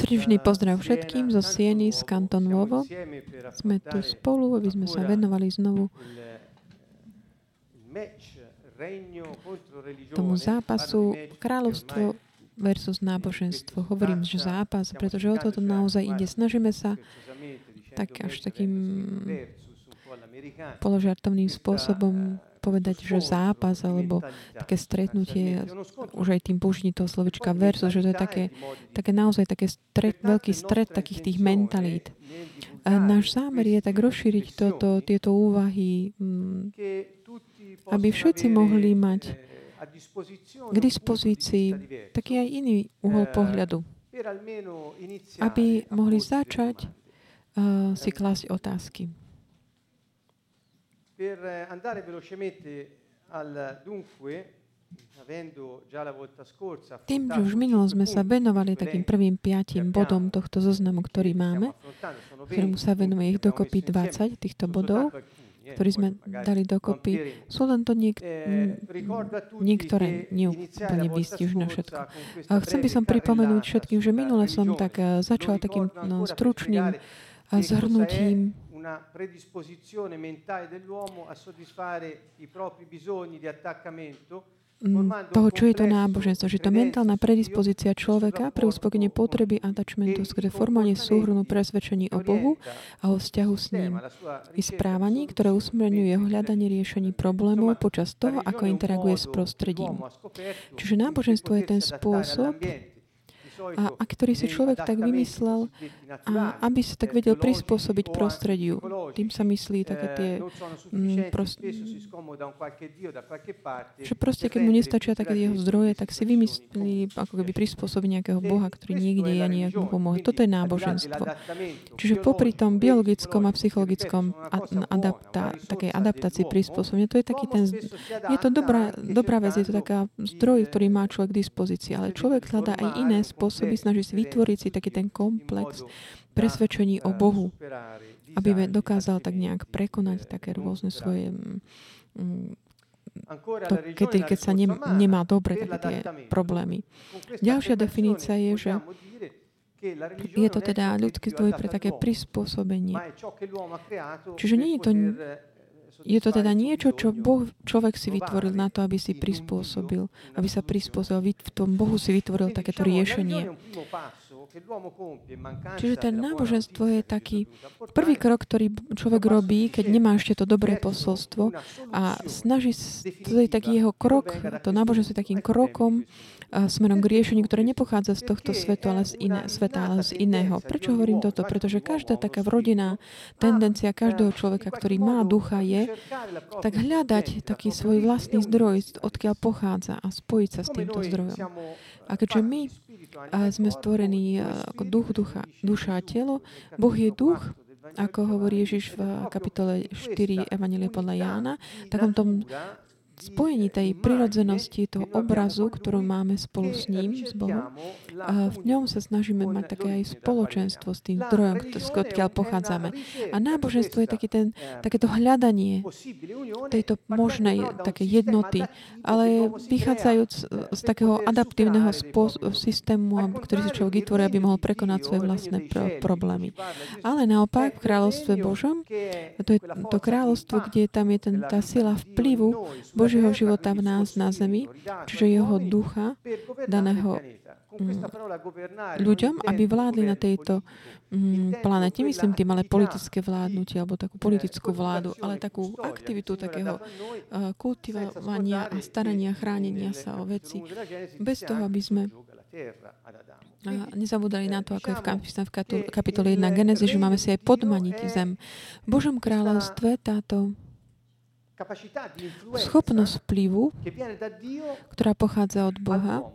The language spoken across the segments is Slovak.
Srdečný pozdrav všetkým zo Sieny, z Kanton Vovo. Sme tu spolu, aby sme sa venovali znovu tomu zápasu kráľovstvo versus náboženstvo. Hovorím, že zápas, pretože o toto naozaj ide. Snažíme sa tak až takým položartovným spôsobom povedať, že zápas alebo také stretnutie, už aj tým použitím toho slovička versus, že to je také, také naozaj také stret, veľký stret takých tých mentalít. A náš zámer je tak rozšíriť toto, tieto úvahy, mm, aby všetci mohli mať k dispozícii taký aj iný uhol pohľadu, aby mohli začať uh, si klásť otázky. Per andare velocemente al dunque, tým, že už minulo sme sa venovali takým prvým piatim bodom tohto zoznamu, ktorý máme, ktorému sa venuje ich dokopy 20 týchto bodov, ktorí sme dali dokopy. Sú len to niek- niektoré, nie úplne výstižné všetko. A chcem by som pripomenúť všetkým, že minule som tak eh, začal takým no, stručným zhrnutím una predisposizione mentale dell'uomo a soddisfare i propri bisogni di attaccamento toho, čo je to náboženstvo. Že to mentálna predispozícia človeka pre uspokojenie potreby attachmentu skrze formovanie súhrnu presvedčení o Bohu a o vzťahu s ním. I správaní, ktoré usmerňujú jeho hľadanie riešení problémov počas toho, ako interaguje s prostredím. Čiže náboženstvo je ten spôsob, a, a ktorý si človek tak vymyslel, a aby sa tak vedel prispôsobiť prostrediu. Tým sa myslí také tie... Mm, prost, že proste, keď mu nestačia také jeho zdroje, tak si vymyslí ako keby prispôsobiť nejakého Boha, ktorý niekde je a nejak mu pomôže. Toto je náboženstvo. Čiže popri tom biologickom a psychologickom adapta, takej adaptácii prispôsobenia, to je taký ten... Je to dobrá, dobrá vec, je to taká zdroj, ktorý má človek k dispozícii, ale človek hľadá aj iné spôsoby spôsoby, snaží si vytvoriť si taký ten komplex presvedčení o Bohu, aby dokázal tak nejak prekonať také rôzne svoje mm, to, keď, keď sa ne, nemá dobre také tie problémy. Ďalšia definícia je, že je to teda ľudský zdvoj pre také prispôsobenie. Čiže nie je to je to teda niečo, čo boh, človek si vytvoril na to, aby si prispôsobil, aby sa prispôsobil. V tom Bohu si vytvoril takéto riešenie. Čiže ten náboženstvo je taký prvý krok, ktorý človek robí, keď nemá ešte to dobré posolstvo a snaží, to je taký jeho krok, to náboženstvo je takým krokom smerom k riešeniu, ktoré nepochádza z tohto sveta, ale z iné, sveta, ale z iného. Prečo hovorím toto? Pretože každá taká vrodená tendencia každého človeka, ktorý má ducha, je tak hľadať taký svoj vlastný zdroj, odkiaľ pochádza a spojiť sa s týmto zdrojom. A keďže my sme stvorení ako duch, ducha, duša a telo, Boh je duch, ako hovorí Ježiš v kapitole 4 Evangelie podľa Jána, takom tom spojení tej prirodzenosti, toho obrazu, ktorú máme spolu s ním, s Bohom. A v ňom sa snažíme mať také aj spoločenstvo s tým zdrojom, odkiaľ pochádzame. A náboženstvo je taký ten, takéto hľadanie tejto možnej také jednoty, ale vychádzajúc z takého adaptívneho systému, ktorý si človek vytvorí, aby mohol prekonať svoje vlastné pro- problémy. Ale naopak v kráľovstve Božom, to je to kráľovstvo, kde tam je ten, tá sila vplyvu Božieho života v nás na zemi, čiže jeho ducha daného mm, ľuďom, aby vládli na tejto mm, planete. Myslím tým ale politické vládnutie, alebo takú politickú vládu, ale takú aktivitu takého uh, kultivovania a starania, chránenia sa o veci, bez toho, aby sme a nezabudali na to, ako je v kapitole 1 Genesis, že máme si aj podmaniť zem. V Božom kráľovstve táto schopnosť vplyvu, ktorá pochádza od Boha,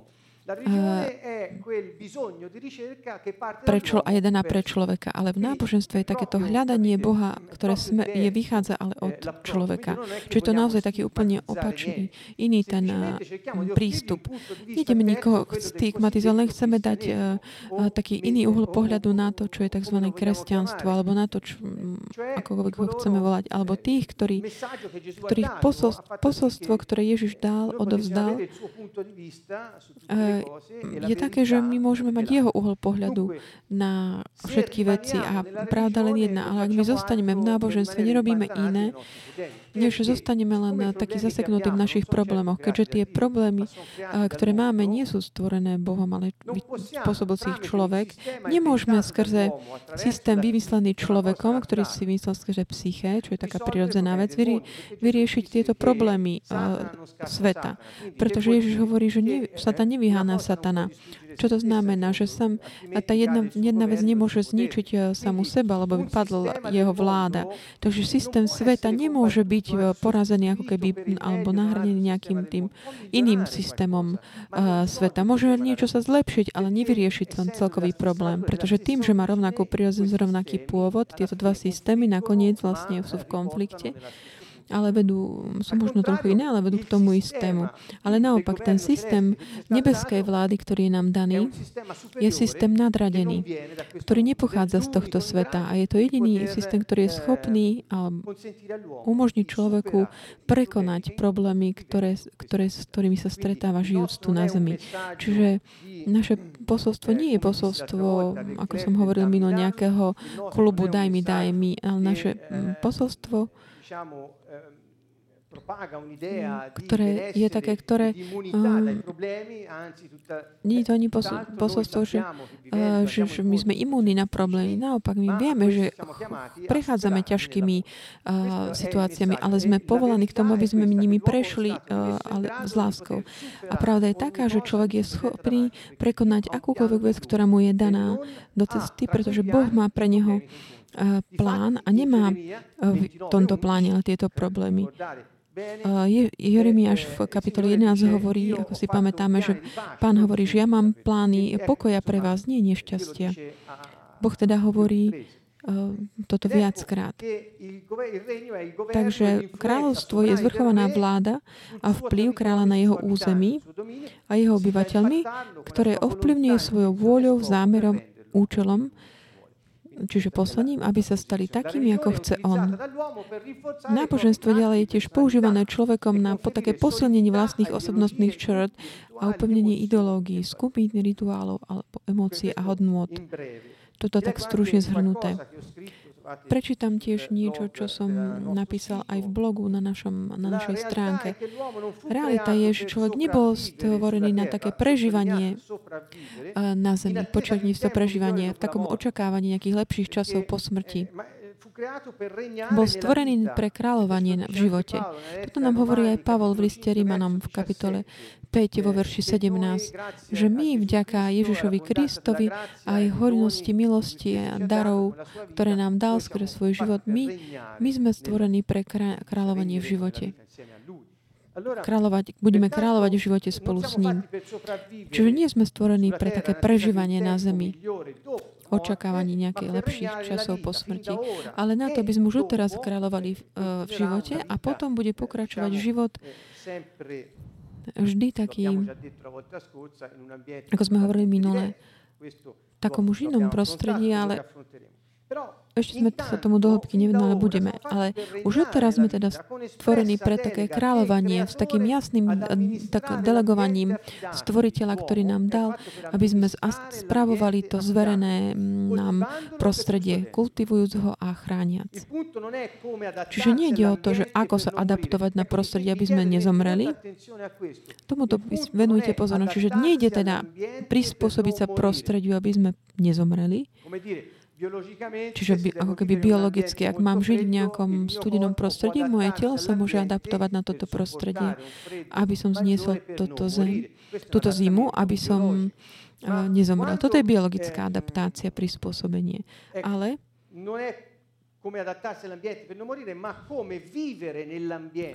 pre člo, a jeden pre človeka. Ale v náboženstve je takéto hľadanie Boha, ktoré sme, je, vychádza ale od človeka. Čiže to naozaj taký úplne opačný, iný ten uh, prístup. Nejdeme nikoho stigmatizovať, len chceme dať uh, uh, taký iný uhol pohľadu na to, čo je tzv. kresťanstvo, alebo na to, čo, ako ho chceme volať, alebo tých, ktorí, ktorých posolstvo, posolstvo, ktoré Ježiš dal, odovzdal, uh, je také, že my môžeme mať jeho uhol pohľadu na všetky veci a pravda len jedna. Ale ak my zostaneme v náboženstve, nerobíme iné, než zostaneme len taký zaseknutí v našich problémoch, keďže tie problémy, ktoré máme, nie sú stvorené Bohom, ale spôsobujúci ich človek. Nemôžeme skrze systém vymyslený človekom, ktorý si myslel skrze psyché, čo je taká prirodzená vec, vyriešiť tieto problémy uh, sveta. Pretože Ježiš hovorí, že nie, Satan nevyhána Satana. Čo to znamená? Že sam, a tá jedna, jedna vec nemôže zničiť e, samu seba, lebo by padla jeho vláda. Takže systém sveta nemôže byť e, porazený ako keby, alebo nahradený nejakým tým iným systémom uh, sveta. Môže niečo sa zlepšiť, ale nevyriešiť ten celkový problém, pretože tým, že má rovnakú prírodzenosť, rovnaký pôvod, tieto dva systémy nakoniec vlastne sú v konflikte ale vedú, sú možno trochu iné, ale vedú k tomu istému. Ale naopak, ten systém nebeskej vlády, ktorý je nám daný, je systém nadradený, ktorý nepochádza z tohto sveta a je to jediný systém, ktorý je schopný umožniť človeku prekonať problémy, ktoré, ktoré, s ktorými sa stretáva žijúc tu na Zemi. Čiže naše posolstvo nie je posolstvo, ako som hovoril mimo nejakého klubu daj mi, daj mi, ale naše posolstvo ktoré je také, ktoré nie je to ani posolstvo, že, že, že my sme imúni na problémy. Naopak, my vieme, že prechádzame ťažkými uh, situáciami, ale sme povolaní k tomu, aby sme nimi prešli uh, ale s láskou. A pravda je taká, že človek je schopný prekonať akúkoľvek vec, ktorá mu je daná do cesty, pretože Boh má pre neho plán a nemá v tomto pláne tieto problémy. Je, Jeremiáš v kapitole 11 hovorí, ako si pamätáme, že pán hovorí, že ja mám plány pokoja pre vás, nie nešťastia. Boh teda hovorí uh, toto viackrát. Takže kráľovstvo je zvrchovaná vláda a vplyv kráľa na jeho území a jeho obyvateľmi, ktoré ovplyvňuje svojou vôľou, zámerom, účelom čiže poslaním, aby sa stali takými, ako chce On. Náboženstvo ďalej je tiež používané človekom na po také posilnenie vlastných osobnostných črt a upevnenie ideológií, skupín, rituálov alebo emócií a hodnôt. Toto tak stručne zhrnuté. Prečítam tiež niečo, čo som napísal aj v blogu na, našom, na našej stránke. Realita je, že človek nebol stvorený na také prežívanie na Zemi, početníctvo prežívanie, v takom očakávaní nejakých lepších časov po smrti bol stvorený pre kráľovanie v živote. Toto nám hovorí aj Pavol v liste Rímanom v kapitole 5 vo verši 17, že my vďaka Ježišovi Kristovi a aj hojnosti milosti a darov, ktoré nám dal skrze svoj život, my, my sme stvorení pre kráľovanie v živote. Kráľovať, budeme kráľovať v živote spolu s ním. Čiže nie sme stvorení pre také prežívanie na zemi, očakávaní nejakých lepších časov po smrti, ale na to, aby sme už teraz kráľovali v, v živote a potom bude pokračovať život vždy taký, ako sme hovorili minule, takom už inom prostredí, ale ešte sme sa tomu do hĺbky nevedali, ale budeme. Ale už teraz sme teda stvorení pre také kráľovanie s takým jasným tak delegovaním stvoriteľa, ktorý nám dal, aby sme spravovali to zverené nám prostredie, kultivujúc ho a chrániac. Čiže nie ide o to, že ako sa adaptovať na prostredie, aby sme nezomreli. Tomuto venujte pozornosť. Čiže nejde teda prispôsobiť sa prostrediu, aby sme nezomreli, Čiže by, ako keby biologicky, ak mám žiť v nejakom studenom prostredí, moje telo sa môže adaptovať na toto prostredie, aby som zniesol toto zem, túto zimu, aby som uh, nezomrel. Toto je biologická adaptácia, prispôsobenie. Ale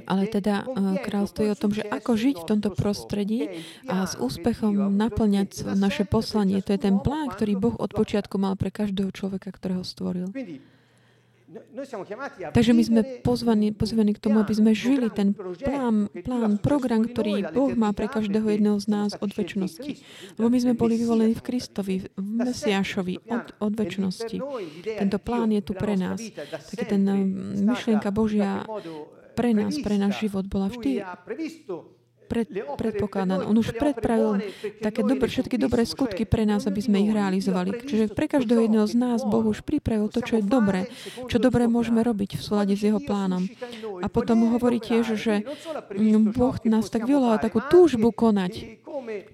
ale teda eh, kráľstvo je o tom, že ako žiť v tomto prostredí a s úspechom naplňať naše poslanie. To je ten plán, ktorý Boh od počiatku mal pre každého človeka, ktorého stvoril. Takže my sme pozvaní, pozvaní k tomu, aby sme žili ten plán, plán, program, ktorý Boh má pre každého jedného z nás od väčšnosti. Lebo my sme boli vyvolení v Kristovi, v Mesiášovi od, od väčšnosti. Tento plán je tu pre nás. Taký ten myšlienka Božia pre nás, pre náš život bola vždy pred, predpokladané. On už predpravil také dobré, všetky dobré skutky pre nás, aby sme ich realizovali. Čiže pre každého jedného z nás Boh už pripravil to, čo je dobré, čo dobré môžeme robiť v súlade s jeho plánom. A potom hovorí tiež, že Boh nás tak vyvolal takú túžbu konať.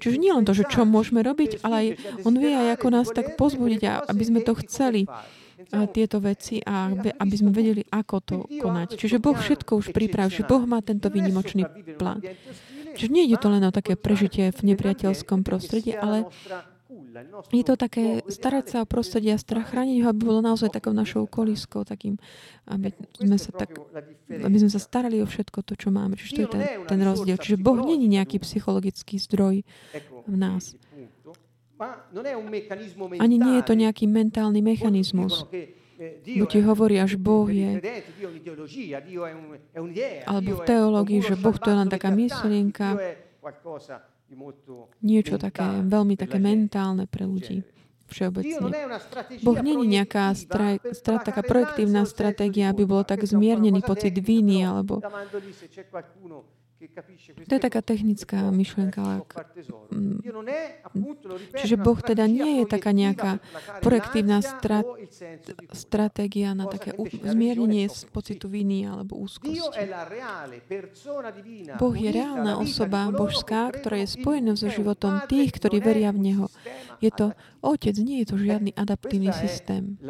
Čiže nie len to, že čo môžeme robiť, ale aj On vie aj ako nás tak pozbudiť, aby sme to chceli tieto veci a aby, aby sme vedeli, ako to konať. Čiže Boh všetko už pripravil, že Boh má tento výnimočný plán. Čiže nie je to len o také prežitie v nepriateľskom prostredí, ale je to také starať sa o prostredie a strach chrániť ho, aby bolo naozaj takou našou kolískou, takým, aby sme sa tak, aby sme sa starali o všetko to, čo máme. Čiže to je ten, ten rozdiel. Čiže Boh není nejaký psychologický zdroj v nás. Ani nie je to nejaký mentálny mechanizmus. Buď ti hovoria, že Boh je, alebo v teológii, že Boh to je len taká myšlienka, niečo také, veľmi také mentálne pre ľudí všeobecne. Boh není nejaká stra, stra, taká projektívna stratégia, aby bolo tak zmiernený pocit viny, alebo to je taká technická myšlienka. Čiže Boh teda nie je taká nejaká projektívna strat, stratégia na také zmiernenie z pocitu viny alebo úzkosti. Boh je reálna osoba božská, ktorá je spojená so životom tých, ktorí veria v Neho. Je to Otec, nie je to žiadny adaptívny systém.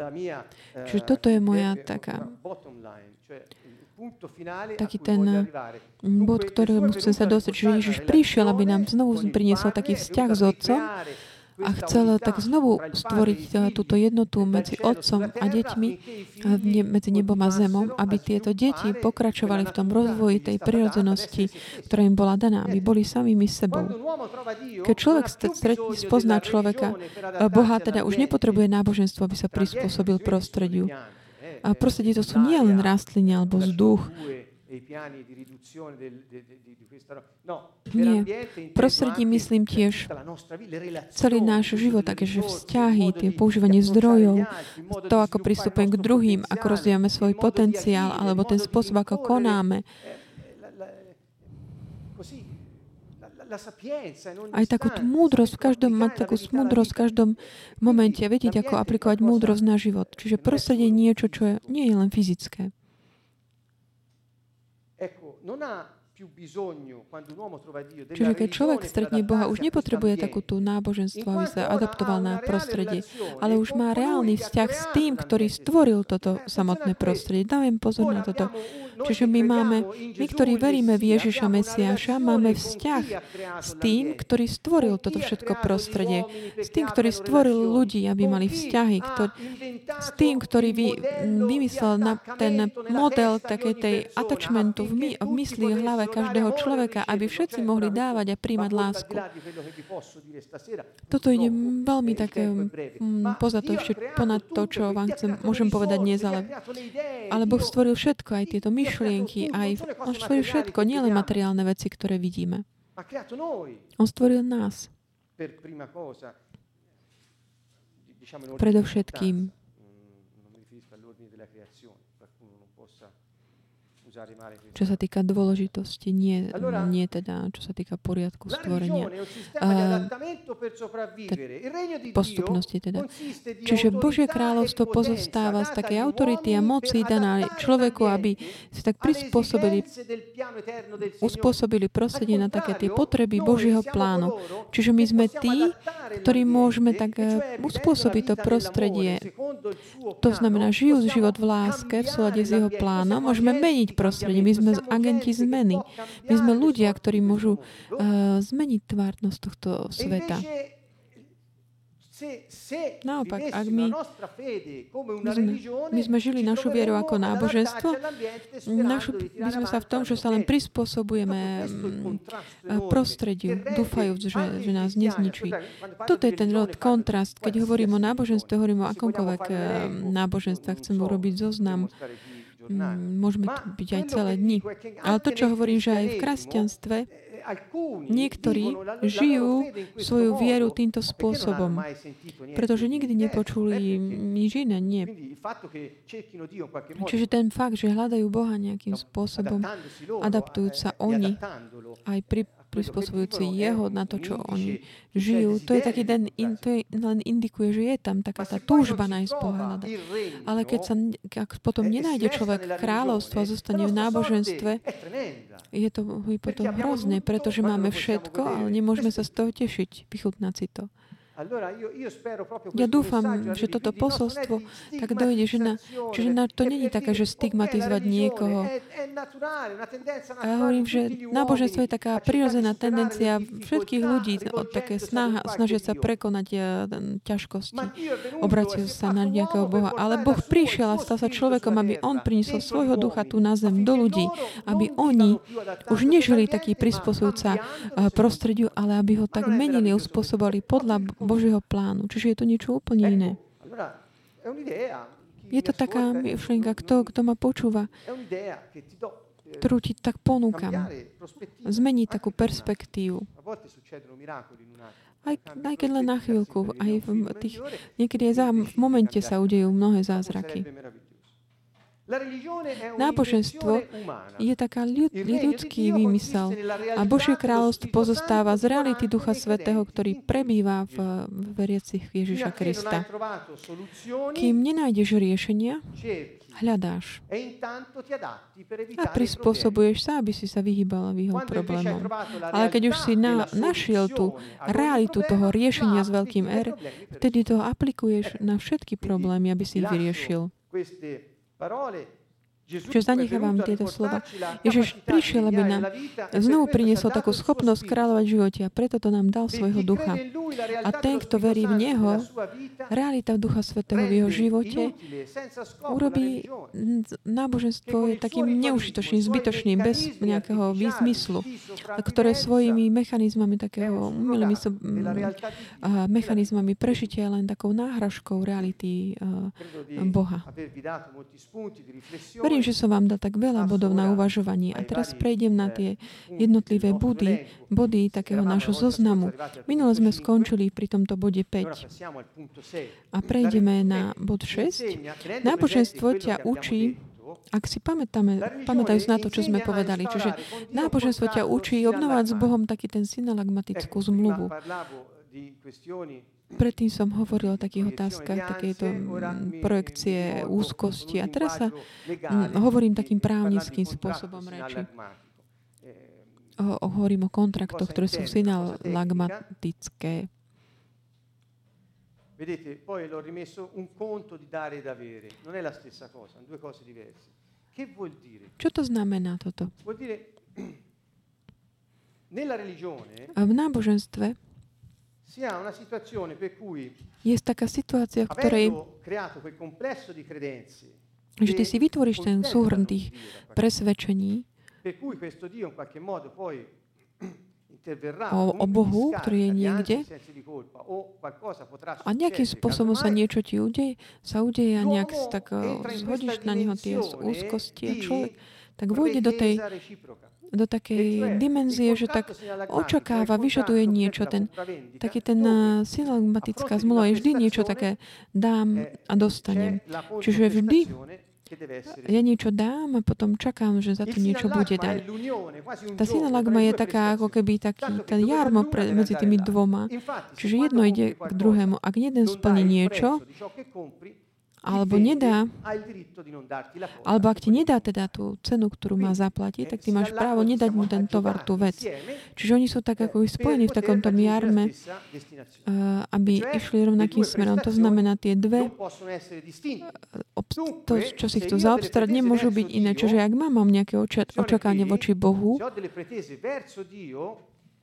Čiže toto je moja taká taký ten bod, ktorému chcem sa dostať, že Ježiš prišiel, aby nám znovu priniesol taký vzťah s Otcom a chcel tak znovu stvoriť eh, túto jednotu medzi Otcom a deťmi, medzi nebom a zemom, aby tieto deti pokračovali v tom rozvoji tej prirodzenosti, ktorá im bola daná, aby boli samými sebou. Keď človek stretne, spozná človeka, eh, Boha teda už nepotrebuje náboženstvo, aby sa prispôsobil prostrediu. A prostredie to sú nie len rastliny alebo vzduch. Nie. Prostredí myslím tiež celý náš život, takže vzťahy, tie používanie zdrojov, to, ako pristupujem k druhým, ako rozvíjame svoj potenciál, alebo ten spôsob, ako konáme. Aj takú múdrosť, v každom, mať takú múdrosť v každom momente, vedieť, ako aplikovať múdrosť na život. Čiže prostredie niečo, čo je, nie je len fyzické. Čiže keď človek stretne Boha, už nepotrebuje takú tú náboženstvo, aby sa adaptoval na prostredie, ale už má reálny vzťah s tým, ktorý stvoril toto samotné prostredie. Dávam pozor na toto. Čiže my máme, my, ktorí veríme v Ježiša Mesiáša, máme vzťah s tým, ktorý stvoril toto všetko prostredie. S tým, ktorý stvoril ľudí, aby mali vzťahy. Ktorý, s tým, ktorý vy, vymyslel na ten model takej tej attachmentu v, my, v mysli, v hlave každého človeka, aby všetci mohli dávať a príjmať lásku. Toto ide veľmi také poza to ponad to, čo vám chcem, môžem povedať dnes, ale, ale Boh stvoril všetko, aj tieto myšlienky, aj on stvoril všetko, nielen materiálne veci, ktoré vidíme. On stvoril nás. Predovšetkým čo sa týka dôležitosti, nie, nie teda, čo sa týka poriadku stvorenia. Uh, postupnosti teda. Čiže Božie kráľovstvo pozostáva z takej autority a moci daná človeku, aby si tak prispôsobili, uspôsobili prostredie na také tie potreby Božieho plánu. Čiže my sme tí, ktorí môžeme tak eh, uspôsobiť to prostredie. To znamená, žijú život v láske, v súlade s jeho plánom, môžeme meniť prostredie. My sme agenti zmeny. My sme ľudia, ktorí môžu uh, zmeniť tvárnosť tohto sveta. Naopak, ak my, my, sme, my sme žili našu vieru ako náboženstvo, našu, my sme sa v tom, že sa len prispôsobujeme mm, prostrediu, dúfajúc, že, že nás nezničí. Toto je ten rod, kontrast. Keď hovorím o náboženstve, hovorím o akomkoľvek náboženstve. Chcem urobiť zoznam môžeme tu byť aj celé dni. Ale to, čo hovorím, že aj v kresťanstve niektorí žijú svoju vieru týmto spôsobom, pretože nikdy nepočuli nič iné. Nie. Čiže ten fakt, že hľadajú Boha nejakým spôsobom, adaptujúc sa oni aj pri prispôsobujúci jeho na to, čo oni žijú. To je taký den, in, to je, len indikuje, že je tam taká tá túžba nájsť Boha Ale keď sa ak potom nenájde človek kráľovstvo a zostane v náboženstve, je to potom hrozné, pretože máme všetko, ale nemôžeme sa z toho tešiť, vychutnať si to. Ja dúfam, že toto posolstvo tak dojde, že, na, že na, to není také, že stigmatizovať niekoho. A ja hovorím, že náboženstvo je taká prirodzená tendencia všetkých ľudí, od také snaha, snažia sa prekonať eh, ťažkosti, obracujú sa na nejakého Boha. Ale Boh prišiel a stal sa človekom, aby On priniesol svojho ducha tu na zem do ľudí, aby oni už nežili taký prispôsobujúca eh, prostrediu, ale aby ho tak menili, uspôsobovali podľa Božieho plánu. Čiže je to niečo úplne iné. Je to taká myšlienka, kto, kto ma počúva, ktorú ti tak ponúkam. Zmeniť takú perspektívu. Aj, aj keď len na chvíľku, aj v tých, niekedy aj za, v momente sa udejú mnohé zázraky. Náboženstvo je taká ľud, ľudský výmysel a Božie kráľovstvo pozostáva z reality Ducha Svetého, ktorý prebýva v, veriacich Ježiša Krista. Kým nenájdeš riešenia, hľadáš e a prispôsobuješ sa, aby si sa vyhýbala v jeho problémom. Ale keď už si na, našiel tú realitu toho riešenia s veľkým R, vtedy to aplikuješ na všetky problémy, aby si ich vyriešil. parole Čiže zanechávam tieto slova. Ježiš prišiel, aby nám znovu priniesol takú schopnosť kráľovať v živote a preto to nám dal svojho ducha. A ten, kto verí v Neho, realita Ducha Svetého v jeho živote urobí náboženstvo takým neužitočným, zbytočným, bez nejakého výzmyslu, ktoré svojimi mechanizmami takého umelými mechanizmami prežitia len takou náhražkou reality Boha. Verím, že som vám dal tak veľa bodov na uvažovanie. A teraz prejdem na tie jednotlivé body, body takého nášho zoznamu. Minule sme skončili pri tomto bode 5. A prejdeme na bod 6. Náboženstvo ťa učí ak si pamätáme, pamätajú na to, čo sme povedali. Čiže náboženstvo ťa učí obnovať s Bohom taký ten synalagmatickú zmluvu. Predtým som hovoril o takých otázkach, takéto projekcie úzkosti. A teraz sa hovorím takým právnickým spôsobom reči. Hovorím o kontraktoch, ktoré sú synalagmatické. Vedete, poi l'ho rimesso un conto di dare ed avere. Non è la stessa cosa, sono due cose diverse. Che vuol dire? Čo to znamená toto? Vuol dire, nella religione, v náboženstve je taká situácia, v ktorej že ty si vytvoríš ten súhrn tých presvedčení o, o Bohu, ktorý je niekde a nejakým spôsobom sa niečo ti udeje, sa udeje a nejak tak zhodíš na neho tie úzkosti a človek tak vôjde do tej do takej dimenzie, že tak očakáva, vyžaduje niečo. Ten, taký ten silagmatická zmluva je vždy niečo také dám a dostanem. Čiže vždy ja niečo dám a potom čakám, že za to niečo bude dať. Tá synalagma je taká ako keby taký ten jarmo pre, medzi tými dvoma. Čiže jedno ide k druhému. Ak jeden splní niečo, alebo nedá, alebo ak ti nedá teda tú cenu, ktorú má zaplatiť, tak ty máš právo nedať mu ten tovar, tú vec. Čiže oni sú tak ako spojení v takomto jarme, eh, aby išli rovnakým smerom. To znamená, tie dve, eh, to, čo si chcú zaobstarať, nemôžu byť iné. Čiže ak mám, mám nejaké očakávanie voči Bohu,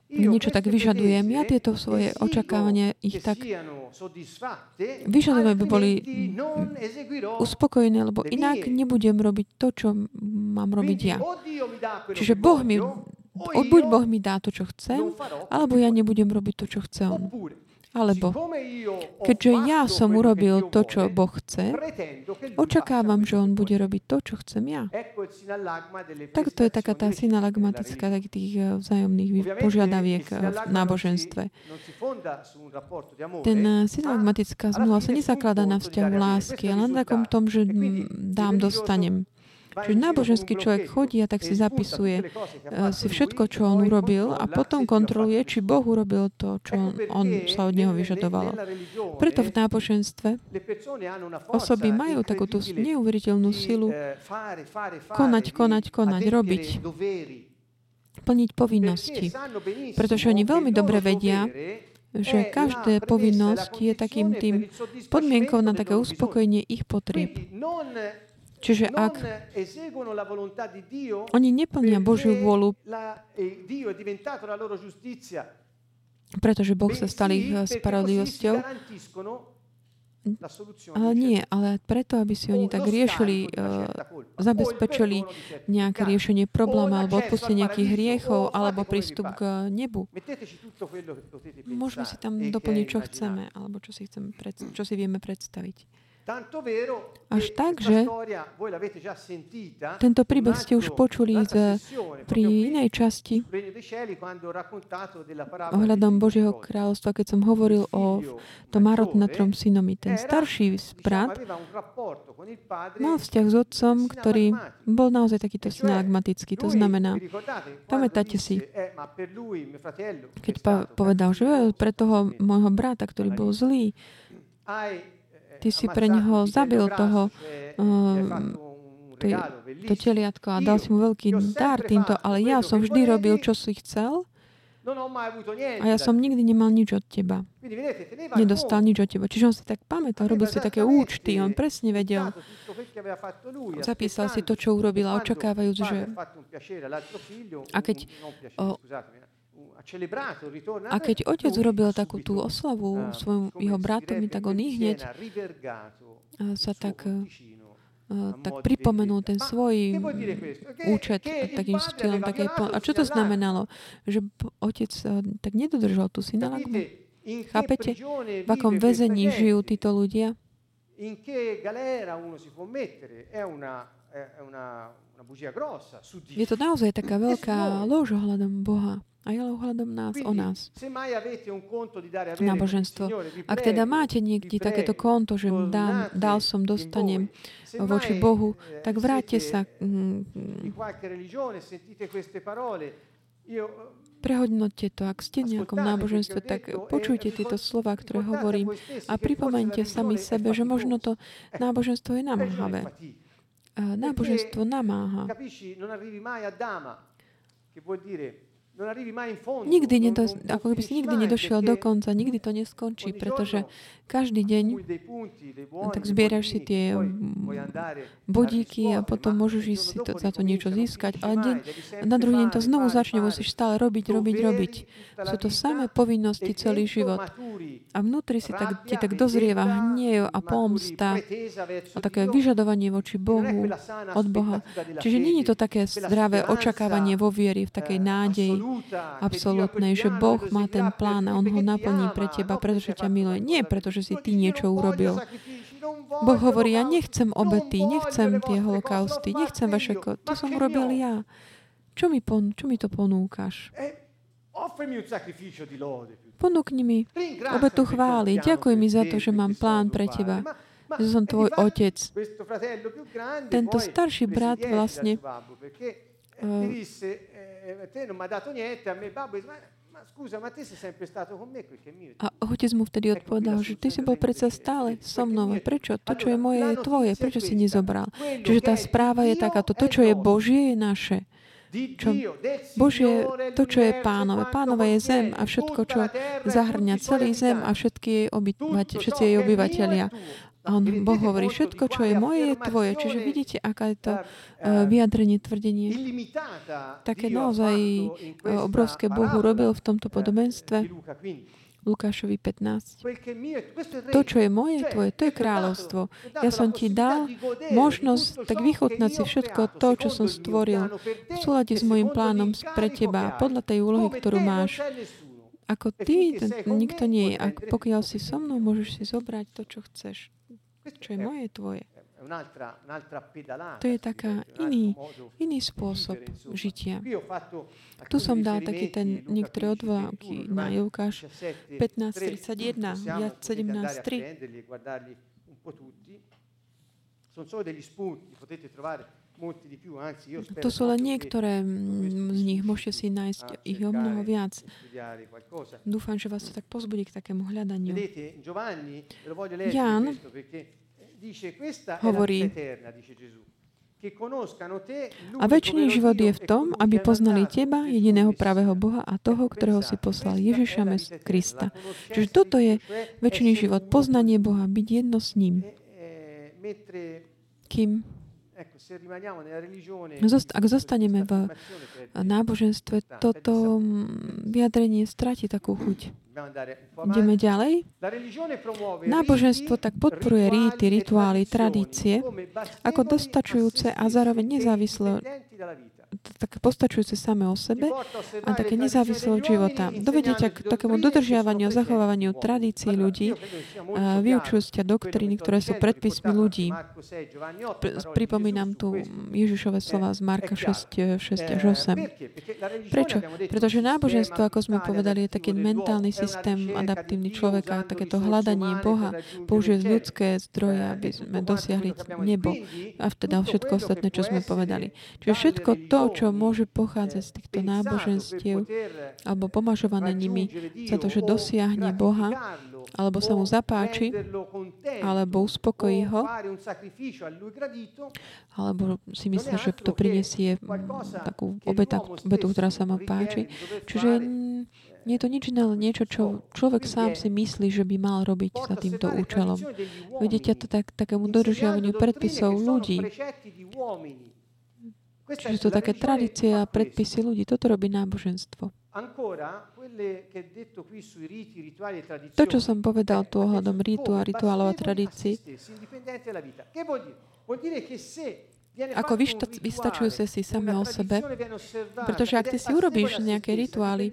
niečo tak vyžadujem. Ja tieto svoje očakávania ich tak vyžadujem, aby boli uspokojené, lebo inak nebudem robiť to, čo mám robiť ja. Čiže Boh mi, buď Boh mi dá to, čo chcem, alebo ja nebudem robiť to, čo chce On. Alebo, keďže ja som urobil to, čo Boh chce, očakávam, že On bude robiť to, čo chcem ja. Tak to je taká tá synalagmatická tak tých eh, vzájomných požiadaviek eh, v náboženstve. Ten eh, synalagmatická zmluva sa nezakladá na vzťahu lásky, ale na takom tom, že dám, dostanem. Čiže náboženský človek chodí a tak si zapisuje uh, si všetko, čo on urobil a potom kontroluje, či Boh urobil to, čo on, on sa od neho vyžadovalo. Preto v náboženstve osoby majú takúto neuveriteľnú silu konať, konať, konať, robiť plniť povinnosti. Pretože oni veľmi dobre vedia, že každá povinnosť je takým tým podmienkou na také uspokojenie ich potrieb. Čiže ak oni neplnia Božiu vôľu, pretože Boh sa stal ich spravodlivosťou, ale nie, ale preto, aby si oni tak riešili, uh, zabezpečili nejaké riešenie problému alebo odpustenie nejakých hriechov alebo prístup k nebu. Môžeme si tam doplniť, čo chceme alebo čo si, chceme, čo si vieme predstaviť. Až tak, že tento príbeh ste už počuli z, pri inej časti. ohľadom Božieho kráľovstva, keď som hovoril o tom Marot na trom synomi. Ten starší brat mal vzťah s otcom, ktorý bol naozaj takýto synagmatický. To znamená, pamätáte si, keď povedal, že pre toho môjho brata, ktorý bol zlý, Ty si pre neho zabil toho uh, to teliatko a dal si mu veľký dar týmto, ale ja som vždy robil, čo si chcel a ja som nikdy nemal nič od teba. Nedostal nič od teba. Čiže on si tak pamätal, robil si také účty, on presne vedel. Zapísal si to, čo urobil a očakávajúc, že... A keď o, a keď otec urobil takú tú oslavu svojom jeho bratom, tak on ich hneď sa tak tak pripomenul ten svoj účet takým štýlom. Také, a čo to znamenalo? Že otec tak nedodržal tú synalagmu? Chápete? V akom väzení žijú títo ľudia? Je to naozaj taká veľká lož ohľadom Boha a je ohľadom nás, o nás. Náboženstvo. Ak teda máte niekde takéto konto, že dám, dal som, dostanem voči Bohu, eh, tak vráťte sa. Mm, prehodnote to. Ak ste v nejakom náboženstve, tak počujte tieto slova, ktoré hovorím a pripomeňte sami sebe, že možno to náboženstvo je namáhavé. Náboženstvo namáha. Nikdy, nedo, ako keby si nikdy nedošiel do konca, nikdy to neskončí, pretože každý deň tak zbieraš si tie bodíky a potom môžeš ísť si to, za to niečo získať. Ale deň, na druhý deň to znovu začne, musíš stále robiť, robiť, robiť. Sú to samé povinnosti celý život. A vnútri si tak, ti tak dozrieva hniev a pomsta a také vyžadovanie voči Bohu, od Boha. Čiže je to také zdravé očakávanie vo viery, v takej nádeji, absolútnej, že Boh má ten plán a On ho naplní pre teba, pretože ťa miluje. Nie preto, že si ty niečo urobil. Boh hovorí, ja nechcem obety, nechcem tie holokausty, nechcem vaše... Ko- to som urobil ja. Čo mi, pon- čo mi to ponúkaš? Ponúkni mi obetu chvály. Ďakuj mi za to, že mám plán pre teba. Že som tvoj otec. Tento starší brat vlastne uh, a otec mu vtedy odpovedal, že ty si bol predsa stále so mnou. Prečo? To, čo je moje, je tvoje. Prečo si nezobral? Čiže tá správa je takáto. To, čo je Božie, je naše. Čo Božie, to, čo je pánové. Pánové je zem a všetko, čo zahrňa celý zem a všetky obyvať, všetci jej obyvateľia. A on, Boh hovorí, všetko, čo je moje, je tvoje. Čiže vidíte, aká je to uh, vyjadrenie, tvrdenie. Také naozaj obrovské Boh urobil v tomto podobenstve. Lukášovi 15. To, čo je moje, tvoje, to je kráľovstvo. Ja som ti dal možnosť tak vychutnať si všetko to, čo som stvoril v súlade s môjim plánom pre teba podľa tej úlohy, ktorú máš. Ako ty, nikto nie je. Ak pokiaľ si so mnou, môžeš si zobrať to, čo chceš čo je moje, tvoje. To je taká iný, iný spôsob žitia. Tu som dal taký ten niektoré odvolávky na Jukáš 15.31, ja 17.3. To sú len niektoré z nich. Môžete si nájsť ich o mnoho viac. Dúfam, že vás to tak pozbudí k takému hľadaniu. Ján hovorí, a väčší život je v tom, aby poznali Teba, jediného pravého Boha a toho, ktorého si poslal Ježiša Krista. Čiže toto je väčší život, poznanie Boha, byť jedno s ním. Kým ak zostaneme v náboženstve, toto vyjadrenie stráti takú chuť. Ideme ďalej. Náboženstvo tak podporuje rýty, rituály, tradície ako dostačujúce a zároveň nezávislo také postačujúce samé o sebe a také nezávislé od života. Dovedie ťa k takému dodržiavaniu a zachovávaniu tradícií ľudí, vyučujú ťa doktríny, ktoré sú predpismi ľudí. Pripomínam tu Ježišové slova z Marka 6, 6 až 8. Prečo? Pretože náboženstvo, ako sme povedali, je taký mentálny systém adaptívny človeka, takéto hľadanie Boha použije ľudské zdroje, aby sme dosiahli nebo a teda všetko ostatné, čo sme povedali. Čiže všetko to, to, čo môže pochádzať z týchto náboženstiev alebo pomažované nimi za to, že dosiahne Boha, alebo sa mu zapáči, alebo uspokojí ho, alebo si myslí, že to prinesie takú obetu, ktorá sa mu páči. Čiže nie je to nič iné, ale niečo, čo človek sám si myslí, že by mal robiť za týmto účelom. Vedete to tak, takému dodržiavaniu predpisov ľudí. Čiže to také tradície a predpisy ľudí. Toto robí náboženstvo. To, čo som povedal tu ohľadom rítu a rituálov a tradícií, ako vystačujúce si same o sebe. Pretože ak ty si urobíš nejaké rituály,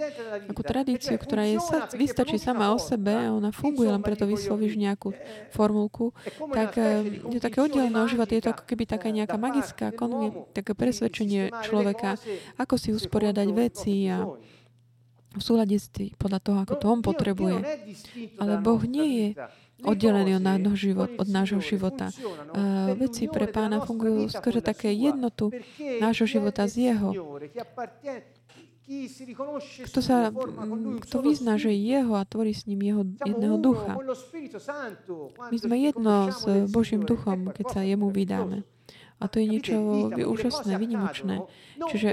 akú tradíciu, ktorá je, sa, vystačí sama o sebe a ona funguje, len preto vyslovíš nejakú formulku, tak eh, je také oddelené od života. Je to ako keby taká nejaká magická konvie, také presvedčenie človeka, ako si usporiadať veci a v súlade podľa toho, ako to on potrebuje. Ale Boh nie je oddelený od nášho, život, od nášho života. Uh, veci pre pána fungujú skôr také jednotu nášho života z jeho. Kto, sa, kto vyzná, že je jeho a tvorí s ním jeho jedného ducha. My sme jedno s Božím duchom, keď sa jemu vydáme. A to je niečo úžasné, vynimočné. Čiže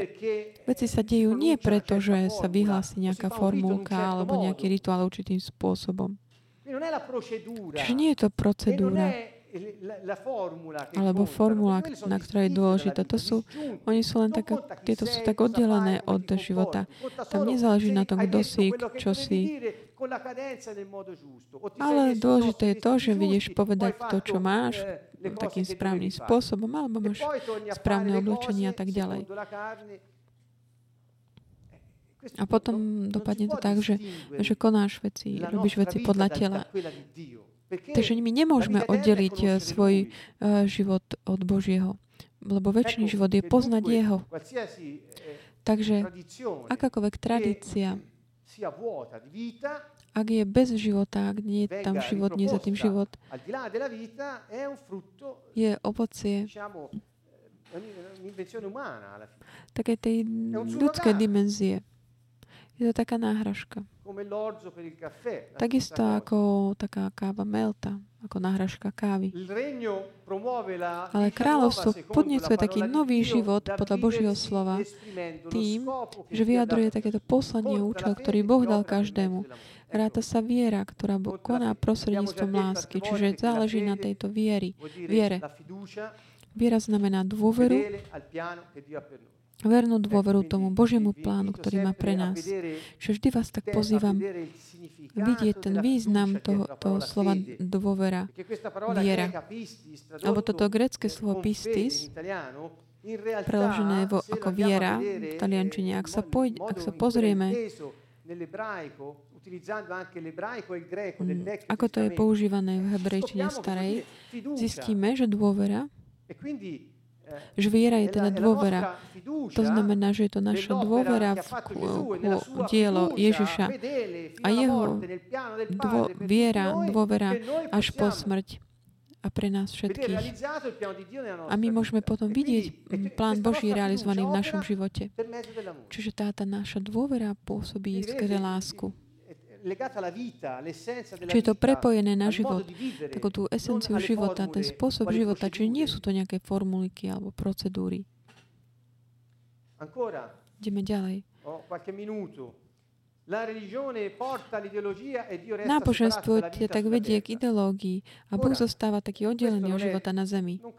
veci sa dejú nie preto, že sa vyhlási nejaká formulka alebo nejaký rituál určitým spôsobom. Čiže nie je to procedúra alebo formula, na ktorej je dôležitá. To sú, oni sú len tak, tieto sú tak oddelené od života. Tam nezáleží na tom, kto si, čo si. Ale dôležité je to, že vidieš povedať to, čo máš, takým správnym spôsobom, alebo máš správne oblečenie a tak ďalej. A potom dopadne to tak, že, že konáš veci, robíš veci podľa tela. Takže my nemôžeme oddeliť eh, svoj uh, život od Božieho, lebo väčší život je poznať Jeho. Takže akákoľvek tradícia, ak je bez života, ak nie je tam život, nie je za tým život, je ovocie také tej ľudskej dimenzie. Je to taká náhražka. Takisto ako taká káva melta, ako náhražka kávy. Ale kráľovstvo podnecuje taký nový život podľa Božieho slova tým, že vyjadruje takéto poslanie účel, ktorý Boh dal každému. Ráta sa viera, ktorá koná prostredníctvom lásky, čiže záleží na tejto viery, viere. Viera znamená dôveru vernú dôveru tomu Božiemu plánu, ktorý má pre nás. Že vždy vás tak pozývam vidieť ten význam toho, toho slova dôvera, viera. Alebo toto grecké slovo pistis, preložené vo, ako viera v taliančine. Ak sa, pojď, ak sa pozrieme, ako to je používané v hebrejčine starej, zistíme, že dôvera že viera je teda dôvera. To znamená, že je to naša dôvera v, v dielo Ježiša a jeho dvo, viera, dôvera až po smrť a pre nás všetkých. A my môžeme potom vidieť plán Boží realizovaný v našom živote. Čiže tá, tá naša dôvera pôsobí skrze lásku. Čiže je to prepojené na život, takú tú esenciu života, ten spôsob života, čiže nie sú to nejaké formuliky alebo procedúry. Ideme ďalej. Náboženstvo ťa tak vedie k ideológii a Boh zostáva taký oddelený od života na zemi. Mm.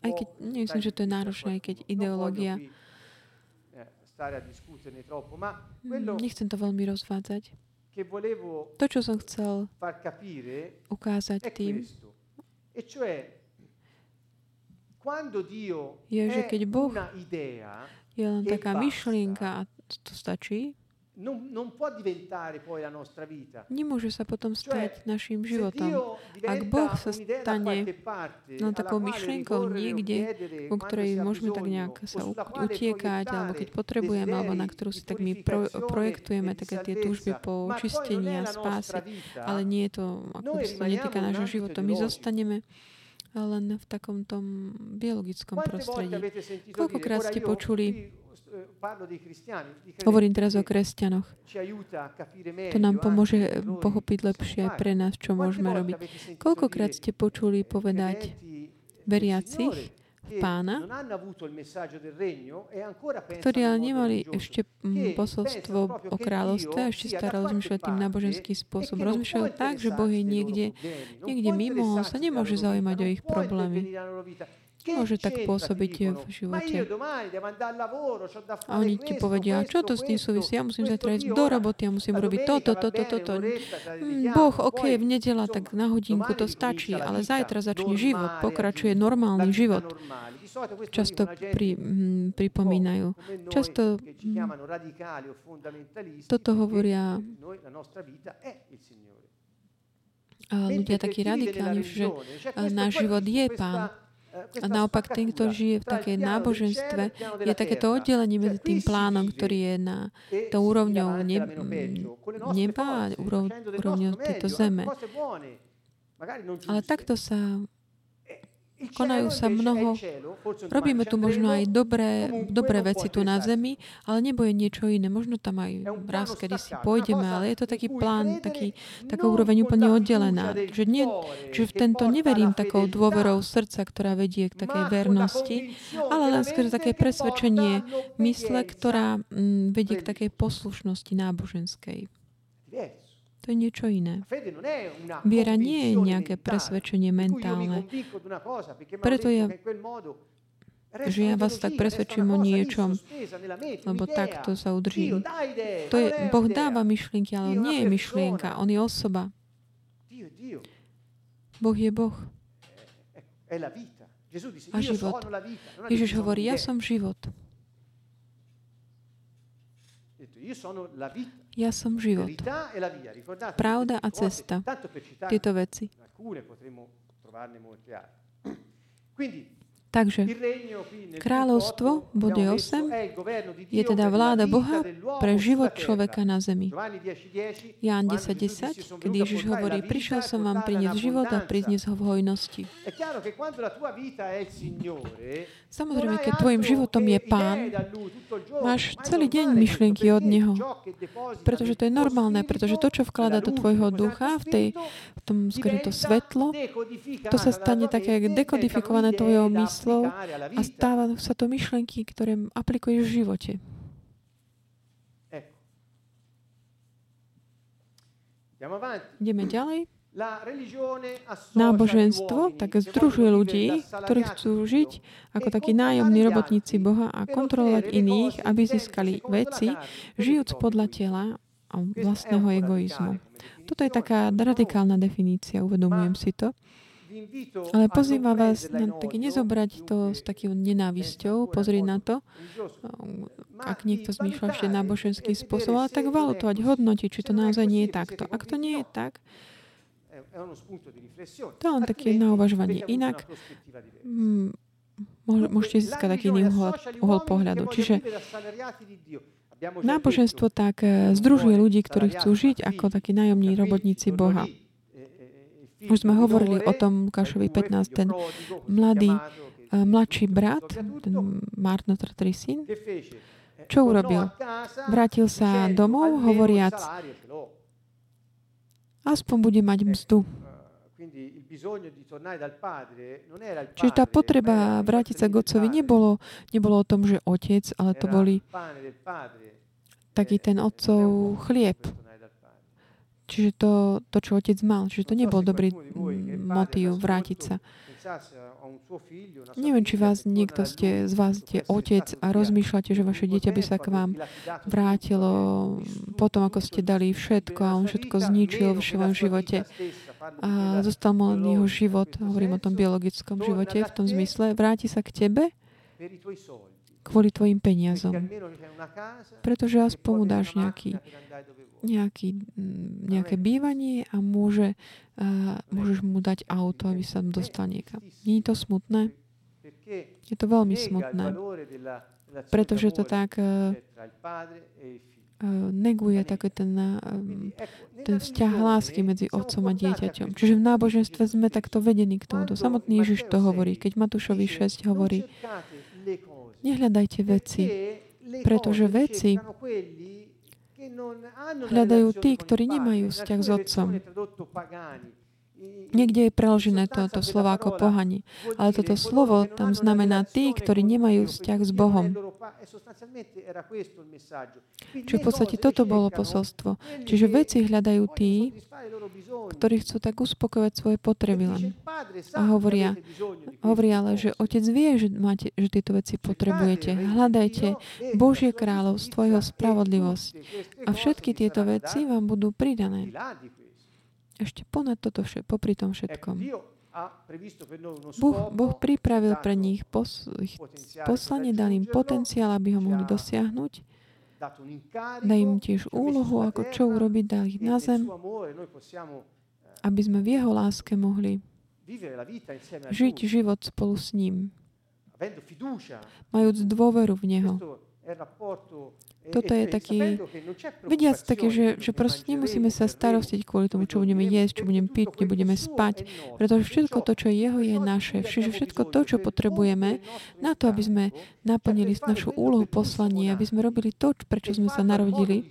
Aj keď, nemyslím, že to je náročné, aj keď ideológia Nechcem to veľmi rozvádzať. To, čo som chcel ukázať tým, e je, že keď Boh je len taká myšlienka a to stačí. Nemôže sa potom stať našim životom. Ak Boh sa stane len takou myšlienkou niekde, o ktorej môžeme tak nejak sa utiekať, alebo keď potrebujeme, alebo na ktorú si tak my pro, projektujeme také tie túžby po očistení a spásy, ale nie je to, ako by sa netýka nášho života. My zostaneme len v takom tom biologickom prostredí. Koľkokrát ste počuli, hovorím teraz o kresťanoch, to nám pomôže pochopiť lepšie pre nás, čo môžeme robiť. Koľkokrát ste počuli povedať veriacich, pána, ktorí ale nemali ešte mm, posolstvo o kráľovstve a ešte stále rozmýšľať tým náboženským spôsobom. Rozmýšľajú tak, že Boh je niekde, niekde mimo, on sa nemôže zaujímať o ich problémy môže tak pôsobiť v živote. A oni ti povedia, čo to s tým súvisí? Ja musím zajtra ísť do roboty, ja musím robiť toto, toto, toto. Mm, boh, ok, v nedela, tak na hodinku to stačí, ale zajtra začne život, pokračuje normálny život. Často pri, hm, pripomínajú. Často hm, toto hovoria ľudia takí radikálni, že náš život je Pán. A naopak ten, kto žije v takej náboženstve, je takéto oddelenie medzi tým plánom, ktorý je na to úrovňou neba a úrovňou tejto zeme. Ale takto sa Konajú sa mnoho, robíme tu možno aj dobré, dobré veci tu na zemi, ale nebo je niečo iné. Možno tam aj raz, kedy si pôjdeme, ale je to taký plán, taký, taká úroveň úplne oddelená. Že, nie, že v tento neverím takou dôverou srdca, ktorá vedie k takej vernosti, ale len skôr také presvedčenie mysle, ktorá mm, vedie k takej poslušnosti náboženskej. To je niečo iné. Viera nie je nejaké presvedčenie mentálne. Preto ja že ja vás tak presvedčím o niečom, lebo takto sa udrží. To je, boh dáva myšlienky, ale on nie je myšlienka, on je osoba. Boh je Boh. A život. Ježiš hovorí, ja som život. Ja som život. Pravda a cesta. Tieto veci. Takže kráľovstvo, bode 8, je teda vláda Boha pre život človeka na zemi. Ján 10.10, keď Ježiš hovorí, prišiel som vám priniesť život a priniesť ho v hojnosti. Samozrejme, keď tvojim životom je Pán, máš celý deň myšlienky od Neho. Pretože to je normálne, pretože to, čo vklada do tvojho ducha, v, tej, v tom to svetlo, to sa stane také dekodifikované tvojou myslou a stáva sa to myšlienky, ktoré aplikuješ v živote. Ideme ďalej. Náboženstvo tak združuje ľudí, ktorí chcú žiť ako takí nájomní robotníci Boha a kontrolovať iných, aby získali veci, žijúc podľa tela a vlastného egoizmu. Toto je taká radikálna definícia, uvedomujem si to. Ale pozýva vás na taky nezobrať to s takým nenávisťou, pozrieť na to, ak niekto zmýšľa ešte náboženským spôsobom, ale tak valutovať, hodnotiť, či to naozaj nie je takto. Ak to nie je tak, to je len také na uvažovanie. Inak mm, môžete získať taký iný uhol, uhol pohľadu. Čiže náboženstvo tak eh, združuje ľudí, ktorí chcú žiť ako takí nájomní robotníci Boha. Už sme hovorili o tom Lukášovi 15, ten mladý, uh, mladší brat, ten marnotratný syn, čo urobil? Vrátil sa domov, hovoriac, aspoň bude mať mzdu. Čiže tá potreba vrátiť sa k otcovi nebolo, nebolo o tom, že otec, ale to boli taký ten otcov chlieb. Čiže to, to, čo otec mal. Čiže to nebol dobrý motív vrátiť sa. Neviem, či vás niekto ste, z vás ste otec a rozmýšľate, že vaše dieťa by sa k vám vrátilo potom, ako ste dali všetko a on všetko zničil v svojom živote a zostal mu len jeho život, hovorím o tom biologickom živote, v tom zmysle, vráti sa k tebe kvôli tvojim peniazom. Pretože aspoň mu dáš nejaký, nejaký, mm, nejaké bývanie a môže, uh, môžeš mu dať auto, aby sa dostal niekam. Nie je to smutné? Je to veľmi smutné. Pretože to tak uh, neguje také ten, ten vzťah lásky medzi otcom a dieťaťom. Čiže v náboženstve sme takto vedení k tomuto. Samotný Ježiš to hovorí. Keď Matúšovi 6 hovorí, nehľadajte veci, pretože veci hľadajú tí, ktorí nemajú vzťah s otcom. Niekde je preložené toto slovo ako pohani. Ale toto slovo tam znamená tí, ktorí nemajú vzťah s Bohom. Čiže v podstate toto bolo posolstvo. Čiže veci hľadajú tí, ktorí chcú tak uspokojovať svoje potreby len. A hovoria, hovoria ale, že Otec vie, že, máte, že tieto veci potrebujete. Hľadajte Božie kráľovstvo, Jeho spravodlivosť. A všetky tieto veci vám budú pridané. Ešte ponad toto vše, popri tom všetkom. Boh, boh pripravil pre nich pos, poslanie, dal im potenciál, aby ho mohli dosiahnuť. Dá im tiež úlohu, ako čo urobiť, dá ich na zem, aby sme v jeho láske mohli žiť život spolu s ním, majúc dôveru v Neho. Toto je taký, vidiac také, že, že proste nemusíme sa starostiť kvôli tomu, čo budeme jesť, čo budeme piť, kde budeme spať, pretože všetko to, čo je jeho, je naše. Čiže všetko to, čo potrebujeme na to, aby sme naplnili našu úlohu poslanie, aby sme robili to, prečo sme sa narodili,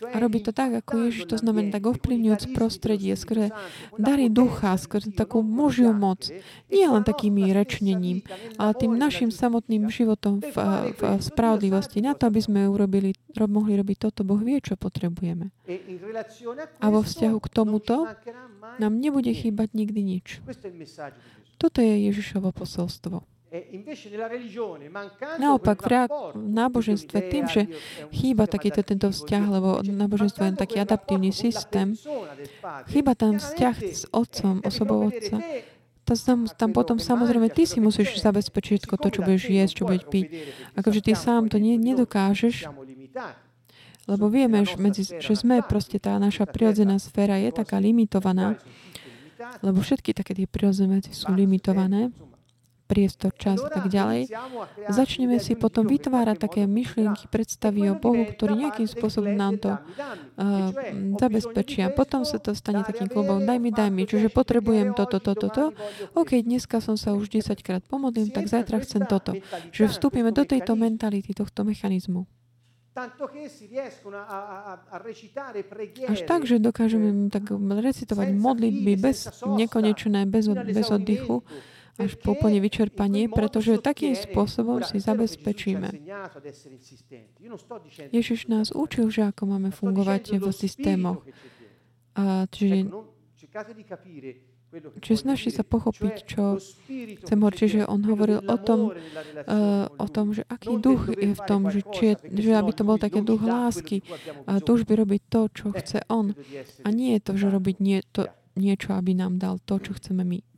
a robí to tak, ako Ježiš, to znamená tak ovplyvňujúc prostredie, skrze dary ducha, skrze takú Božiu moc. Nie len takými rečnením, ale tým našim samotným životom v, v spravodlivosti. Na to, aby sme urobili, mohli robiť toto, Boh vie, čo potrebujeme. A vo vzťahu k tomuto nám nebude chýbať nikdy nič. Toto je Ježišovo posolstvo. E Naopak v náboženstve tým, že chýba takýto tento vzťah, lebo náboženstvo je taký adaptívny systém, chýba tam vzťah s otcom, osobou otca, tam, tam potom samozrejme ty si musíš zabezpečiť všetko to, čo budeš jesť, čo budeš piť. Akože ty sám to ne, nedokážeš, lebo vieme, že, medzi, že sme proste tá naša prirodzená sféra je taká limitovaná, lebo všetky také tie prirodzené veci sú limitované priestor, čas a tak ďalej, začneme si potom vytvárať také myšlienky, predstavy o Bohu, ktorý nejakým spôsobom nám to uh, zabezpečia. Potom sa to stane takým klubom, daj mi, daj mi, čiže potrebujem toto, toto, toto. OK, dneska som sa už 10 krát pomodlil, tak zajtra chcem toto. Že vstúpime do tejto mentality, tohto mechanizmu. Až tak, že dokážeme tak recitovať modlitby bez nekonečné, bez, bez oddychu, až po úplne vyčerpanie, pretože takým spôsobom si zabezpečíme. Ježiš nás učil, že ako máme fungovať v systémoch. A, čiže, čiže snaží sa pochopiť, čo chcem hovoriť. Čiže on hovoril o tom, uh, o tom, že aký duch je v tom, že, či je, že aby to bol taký duch lásky a by robiť to, čo chce on. A nie je to, že robiť nie, to, niečo, aby nám dal to, čo chceme my.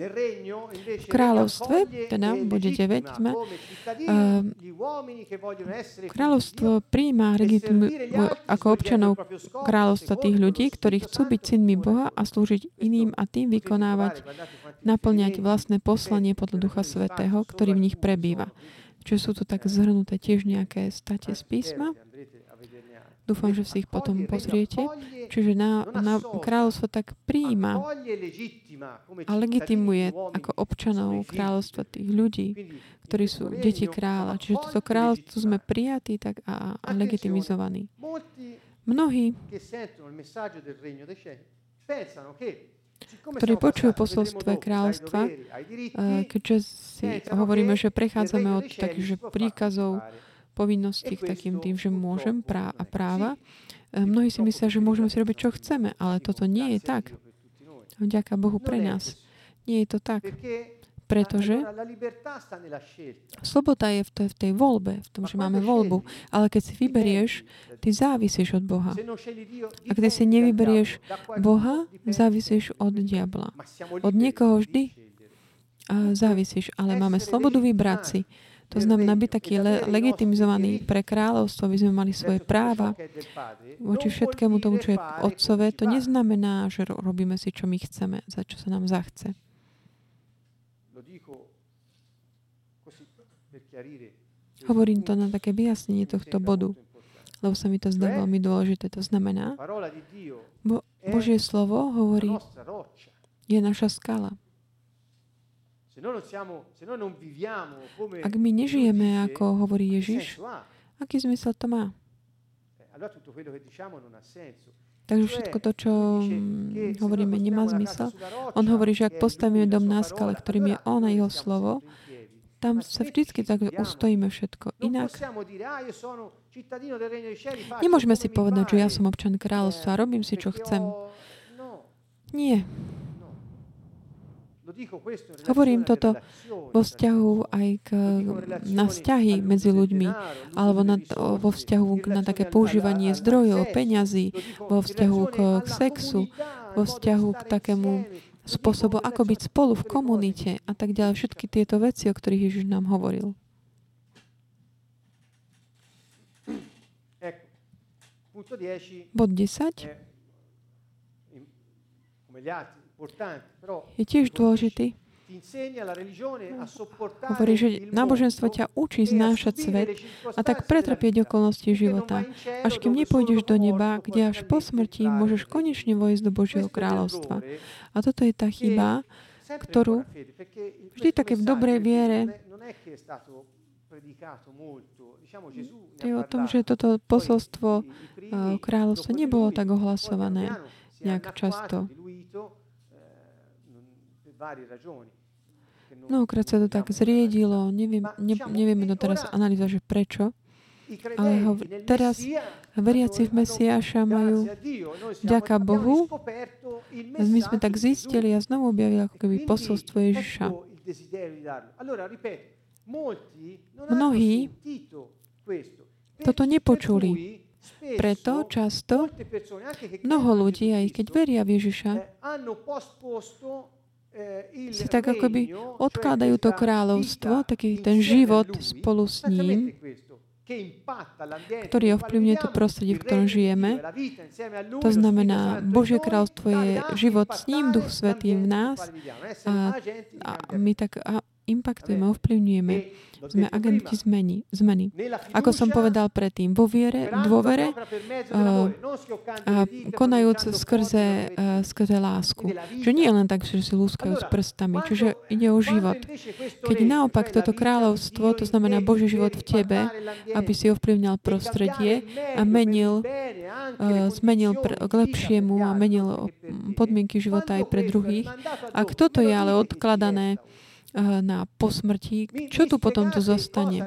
V kráľovstve, teda bude 9, sme, uh, kráľovstvo príjma ako občanov kráľovstva tých ľudí, ktorí chcú byť synmi Boha a slúžiť iným a tým vykonávať, naplňať vlastné poslanie podľa Ducha Svetého, ktorý v nich prebýva. Čiže sú tu tak zhrnuté tiež nejaké state z písma. Dúfam, že si ich potom pozriete. Čiže na, na kráľovstvo tak prijíma a legitimuje ako občanov kráľovstva tých ľudí, ktorí sú deti kráľa. Čiže toto kráľovstvo sme prijatí tak a, a legitimizovaní. Mnohí, ktorí počujú posolstve kráľstva, keďže si hovoríme, že prechádzame od takých príkazov, povinností k takým tým, že môžem prá- a práva, mnohí si myslia, že môžeme si robiť, čo chceme, ale toto nie je tak. Vďaka Bohu pre nás. Nie je to tak. Pretože sloboda je v tej, v tej voľbe, v tom, že máme voľbu. Ale keď si vyberieš, ty závisíš od Boha. A keď si nevyberieš Boha, závisíš od diabla. Od niekoho vždy závisíš, ale máme slobodu vybrať si. To znamená, byť taký le- legitimizovaný pre kráľovstvo, aby sme mali svoje práva voči všetkému tomu, čo je otcové. To neznamená, že robíme si, čo my chceme, za čo sa nám zachce. Hovorím to na také vyjasnenie tohto bodu, lebo sa mi to zdá veľmi dôležité. To znamená, Bo- Božie slovo hovorí, je naša skala. Ak my nežijeme, ako hovorí Ježiš, aký zmysel to má? Eh, Takže všetko to, čo mm, hovoríme, nemá zmysel. On hovorí, že ak postavíme dom na skale, ktorým je On a Jeho slovo, tam sa vždycky tak ustojíme všetko. Inak ah, nemôžeme si povedať, že ja som občan kráľovstva a robím si, čo chcem. No. Nie. Hovorím toto vo vzťahu aj k, na vzťahy medzi ľuďmi, alebo na, vo vzťahu na také používanie zdrojov, peňazí, vo vzťahu k, k sexu, vo vzťahu k takému spôsobu, ako byť spolu v komunite a tak ďalej. Všetky tieto veci, o ktorých Ježiš nám hovoril. Bod 10 je tiež dôležitý. Hovorí, že náboženstvo ťa učí e znášať svet a tak pretrpieť okolnosti života, až kým nepôjdeš do neba, kde až po smrti môžeš konečne vojsť do Božieho kráľovstva. A toto je tá chyba, ktorú vždy také v dobrej viere to je o tom, že toto posolstvo kráľovstva nebolo tak ohlasované nejak často. Mnohokrát sa to tak zriedilo, neviem, ne, nevieme to teraz analýzovať, že prečo, ale ho, teraz veriaci v Mesiáša majú, ďaká Bohu, my sme tak zistili a znovu objavili ako keby posolstvo Ježiša. Mnohí toto nepočuli. Preto často mnoho ľudí, aj keď veria v Ježiša, Eh, si tak akoby odkladajú to kráľovstvo, taký ten život spolu s ním, ktorý ovplyvňuje to prostredie, v ktorom žijeme. To znamená, Božie kráľstvo je život s ním, Duch Svetý v nás. a, a my tak a impaktujeme, ovplyvňujeme. Sme agenti zmeny. zmeny. Ako som povedal predtým, vo viere, dôvere uh, a konajúc skrze, uh, skrze lásku. Že nie len tak, že si lúskajú s prstami, čiže ide o život. Keď naopak toto kráľovstvo, to znamená Boží život v tebe, aby si ovplyvňal prostredie a menil, uh, zmenil pre, k lepšiemu a menil podmienky života aj pre druhých. Ak toto je ale odkladané Eh, na posmrti, čo tu potom tu zostane?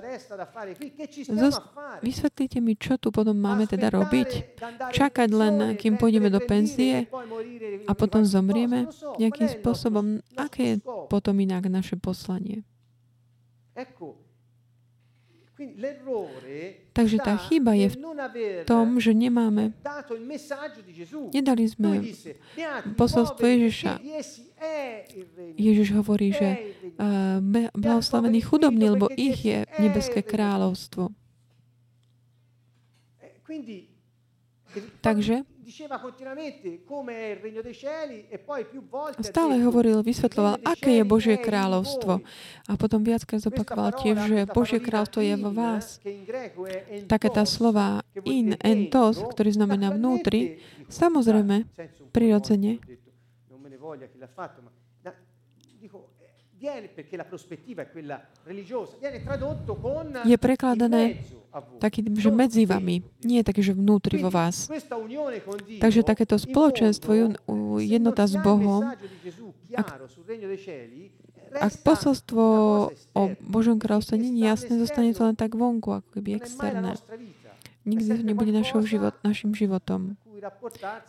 Zos- vysvetlite mi, čo tu potom máme teda robiť? Čakať len, kým pôjdeme do penzie a potom zomrieme nejakým spôsobom? Aké je potom inak naše poslanie? Takže tá chyba je v tom, že nemáme, nedali sme posolstvo Ježiša. Ježiš hovorí, že blahoslavení chudobní, lebo ich je nebeské kráľovstvo. Takže A stále hovoril, vysvetloval, aké je Božie kráľovstvo. A potom viackrát zopakoval tiež, že Božie kráľovstvo je vo vás. Také tá slova in, entos, ktorý znamená vnútri, samozrejme, prirodzene, je prekladané takým, že medzi vami, nie také, že vnútri vo vás. Takže takéto spoločenstvo, jednota s Bohom, ak, ak posolstvo o Božom kráľovstve nie je jasné, zostane to len tak vonku, ako keby externé. Nikdy to nebude našou život, našim životom.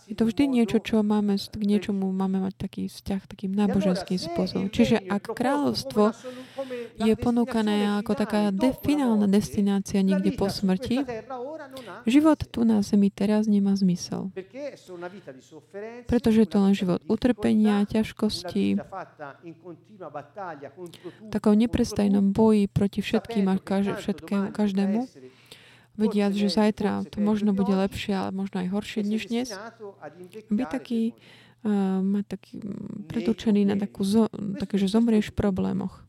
Je to vždy niečo, čo máme, k niečomu máme mať taký vzťah takým náboženským spôsobom. Čiže ak kráľovstvo je ponúkané ako taká de, finálna destinácia niekde po smrti, život tu na zemi teraz nemá zmysel. Pretože je to len život utrpenia, ťažkosti, takom neprestajnom boji proti všetkým a každému vediac, že zajtra to možno bude lepšie, ale možno aj horšie než dnes. Byť taký, mať taký predurčený na takú, zo, také, že zomrieš v problémoch.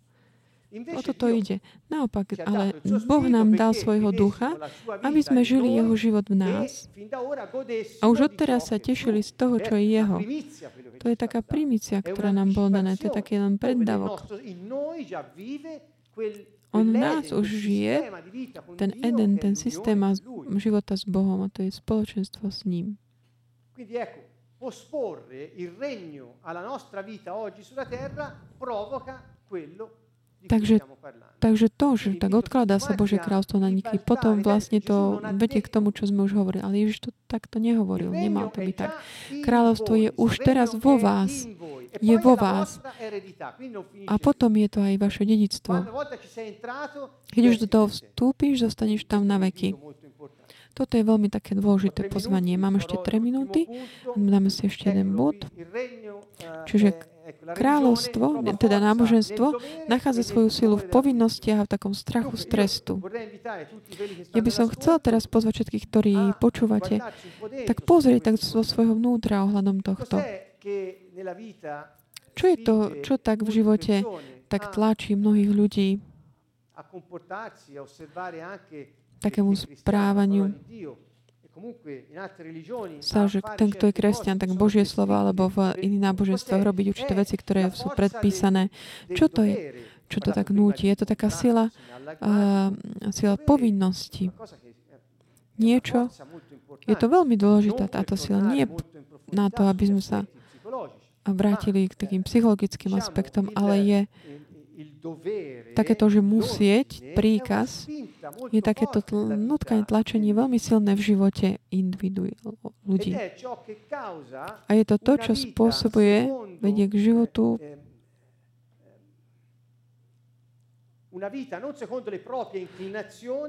O toto ide. Naopak, ale Boh nám dal svojho ducha, aby sme žili jeho život v nás a už odteraz sa tešili z toho, čo je jeho. To je taká primícia, ktorá nám bola daná. To je taký len preddavok. On v nás už žije, ten Eden, ten systém života s Bohom a to je spoločenstvo s ním. Takže, takže to, že tak odkladá sa Božie kráľstvo na nikdy, potom vlastne to vedie k tomu, čo sme už hovorili. Ale Ježiš to takto nehovoril. Nemal to byť tak. Kráľovstvo je už teraz vo vás. Je vo vás. A potom je to aj vaše dedictvo. Keď už do toho vstúpiš, zostaneš tam na veky. Toto je veľmi také dôležité pozvanie. Mám ešte 3 minúty. Dáme si ešte jeden bod. Čiže Kráľovstvo, teda náboženstvo, nachádza svoju silu v povinnostiach a v takom strachu z trestu. Ja by som chcel teraz pozvať všetkých, ktorí počúvate, tak pozrieť tak zo svojho vnútra ohľadom tohto. Čo je to, čo tak v živote tak tlačí mnohých ľudí takému správaniu sa, že ten, kto je kresťan, tak Božie slovo alebo v iných náboženstvách robiť určité veci, ktoré sú predpísané. Čo to je? Čo to tak núti? Je to taká sila, uh, sila povinnosti. Niečo. Je to veľmi dôležitá táto sila. Nie na to, aby sme sa vrátili k takým psychologickým aspektom, ale je takéto, že musieť, príkaz, je takéto tl- nutkanie, tlačenie veľmi silné v živote individu ľudí. A je to to, čo spôsobuje, vedie k životu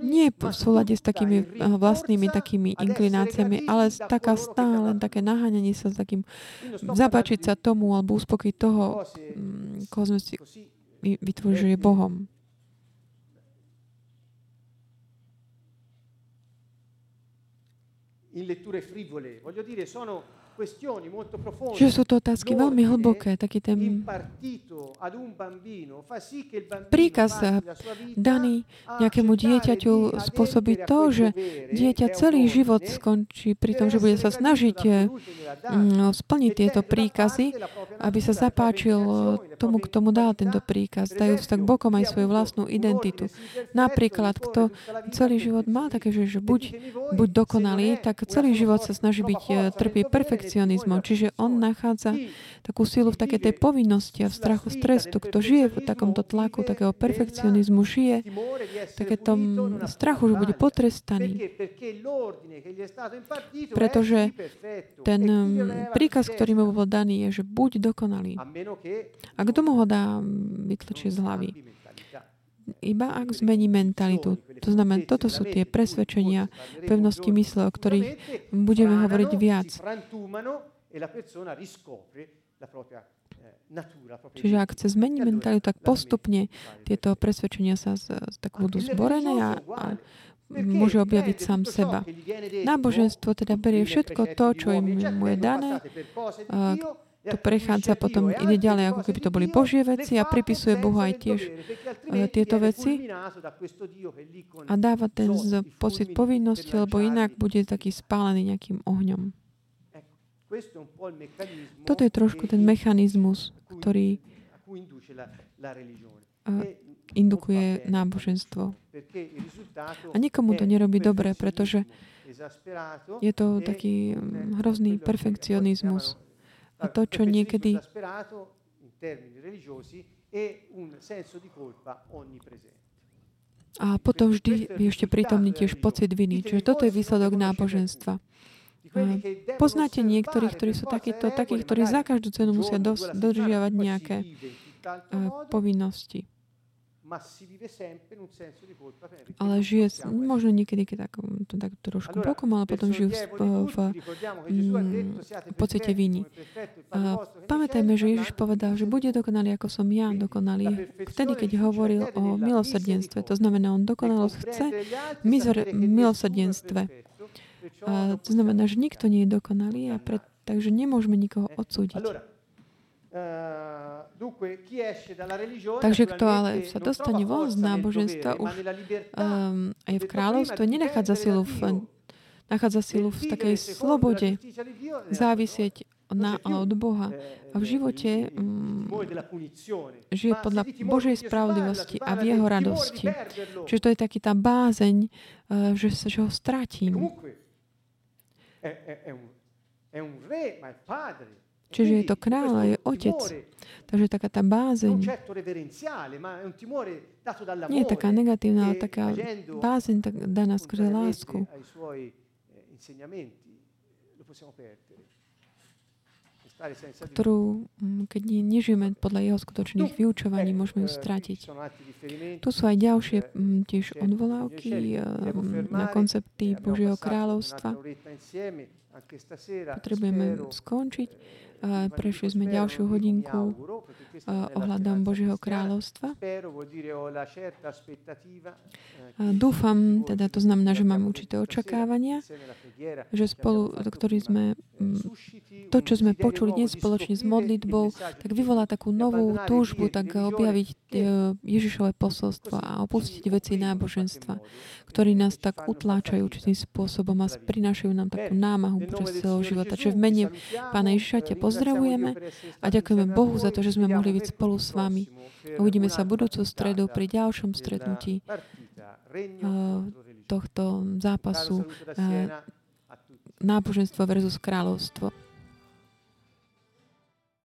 nie v súlade s takými eh, vlastnými takými inklináciami, ale taká stále také naháňanie sa s takým, zapáčiť sa tomu alebo uspokojiť toho, mm, koho sme si vytvoril, že je Bohom. In letture frivole, voglio dire, sono že sú to otázky veľmi hlboké, taký ten príkaz daný nejakému dieťaťu spôsobí to, že dieťa celý život skončí pri tom, že bude sa snažiť mm, splniť tieto príkazy, aby sa zapáčil tomu, kto mu dal tento príkaz, dajú tak bokom aj svoju vlastnú identitu. Napríklad, kto celý život má také, že, že buď, buď dokonalý, tak celý život sa snaží byť, trpí perfektne perfekcionizmom. Čiže on nachádza takú silu v takej tej povinnosti a v strachu z trestu. Kto žije v takomto tlaku, takého perfekcionizmu, žije takéto strachu, že bude potrestaný. Pretože ten príkaz, ktorý mu bol daný, je, že buď dokonalý. A kto mu ho dá vytlačiť z hlavy? Iba ak zmení mentalitu. To znamená, toto sú tie presvedčenia, pevnosti mysle, o ktorých budeme hovoriť viac. Čiže ak chce zmeniť mentalitu, tak postupne tieto presvedčenia sa z, tak budú zborené a, a môže objaviť sám seba. Náboženstvo teda berie všetko to, čo im mu je dané, to prechádza potom, ide ďalej, ako keby to boli Božie veci a pripisuje Bohu aj tiež tieto veci a dáva ten pocit povinnosti, lebo inak bude taký spálený nejakým ohňom. Toto je trošku ten mechanizmus, ktorý indukuje náboženstvo. A nikomu to nerobí dobre, pretože je to taký mm, hrozný perfekcionizmus. A to, čo niekedy a potom vždy je ešte prítomný tiež pocit viny. Čiže toto je výsledok náboženstva. Poznáte niektorých, ktorí sú takíto, takí, ktorí za každú cenu musia dos, dodržiavať nejaké uh, povinnosti. Ale žije, možno niekedy keď tak, to tak trošku bokom, ale potom žijú v, v, v pocite viny. A pamätajme, že Ježiš povedal, že bude dokonalý, ako som ja dokonalý. Vtedy, keď hovoril o milosrdenstve, to znamená, on dokonalosť chce v milosrdenstve. A to znamená, že nikto nie je dokonalý a pre, takže nemôžeme nikoho odsúdiť. Takže kto ale sa dostane von z náboženstva, už um, aj v kráľovstve, nenachádza silu v, nachádza silu v takej slobode závisieť na, od Boha. A v živote um, žije podľa Božej spravodlivosti a v Jeho radosti. Čiže to je taký tá bázeň, uh, že, že ho stratím. Čiže je to kráľ a je otec. Takže taká tá bázeň nie je taká negatívna, ale taká bázeň tak daná skrze lásku ktorú, mm, keď nežijeme podľa jeho skutočných vyučovaní, môžeme ju stratiť. Tu sú aj ďalšie mm, tiež odvolávky na koncepty Božieho kráľovstva. Potrebujeme skončiť. Prešli sme ďalšiu hodinku ohľadom Božieho kráľovstva. Dúfam, teda to znamená, že mám určité očakávania, že spolu, ktorý sme, to, čo sme počuli dnes spoločne s modlitbou, tak vyvolá takú novú túžbu, tak objaviť e, Ježišové posolstvo a opustiť veci náboženstva, ktorí nás tak utláčajú určitým spôsobom a prinášajú nám takú námahu počas celého života. Čiže v mene Pána Ježiša pozdravujeme a ďakujeme Bohu za to, že sme mohli byť spolu s vami. Uvidíme sa budúcu stredu pri ďalšom stretnutí tohto zápasu náboženstvo versus kráľovstvo.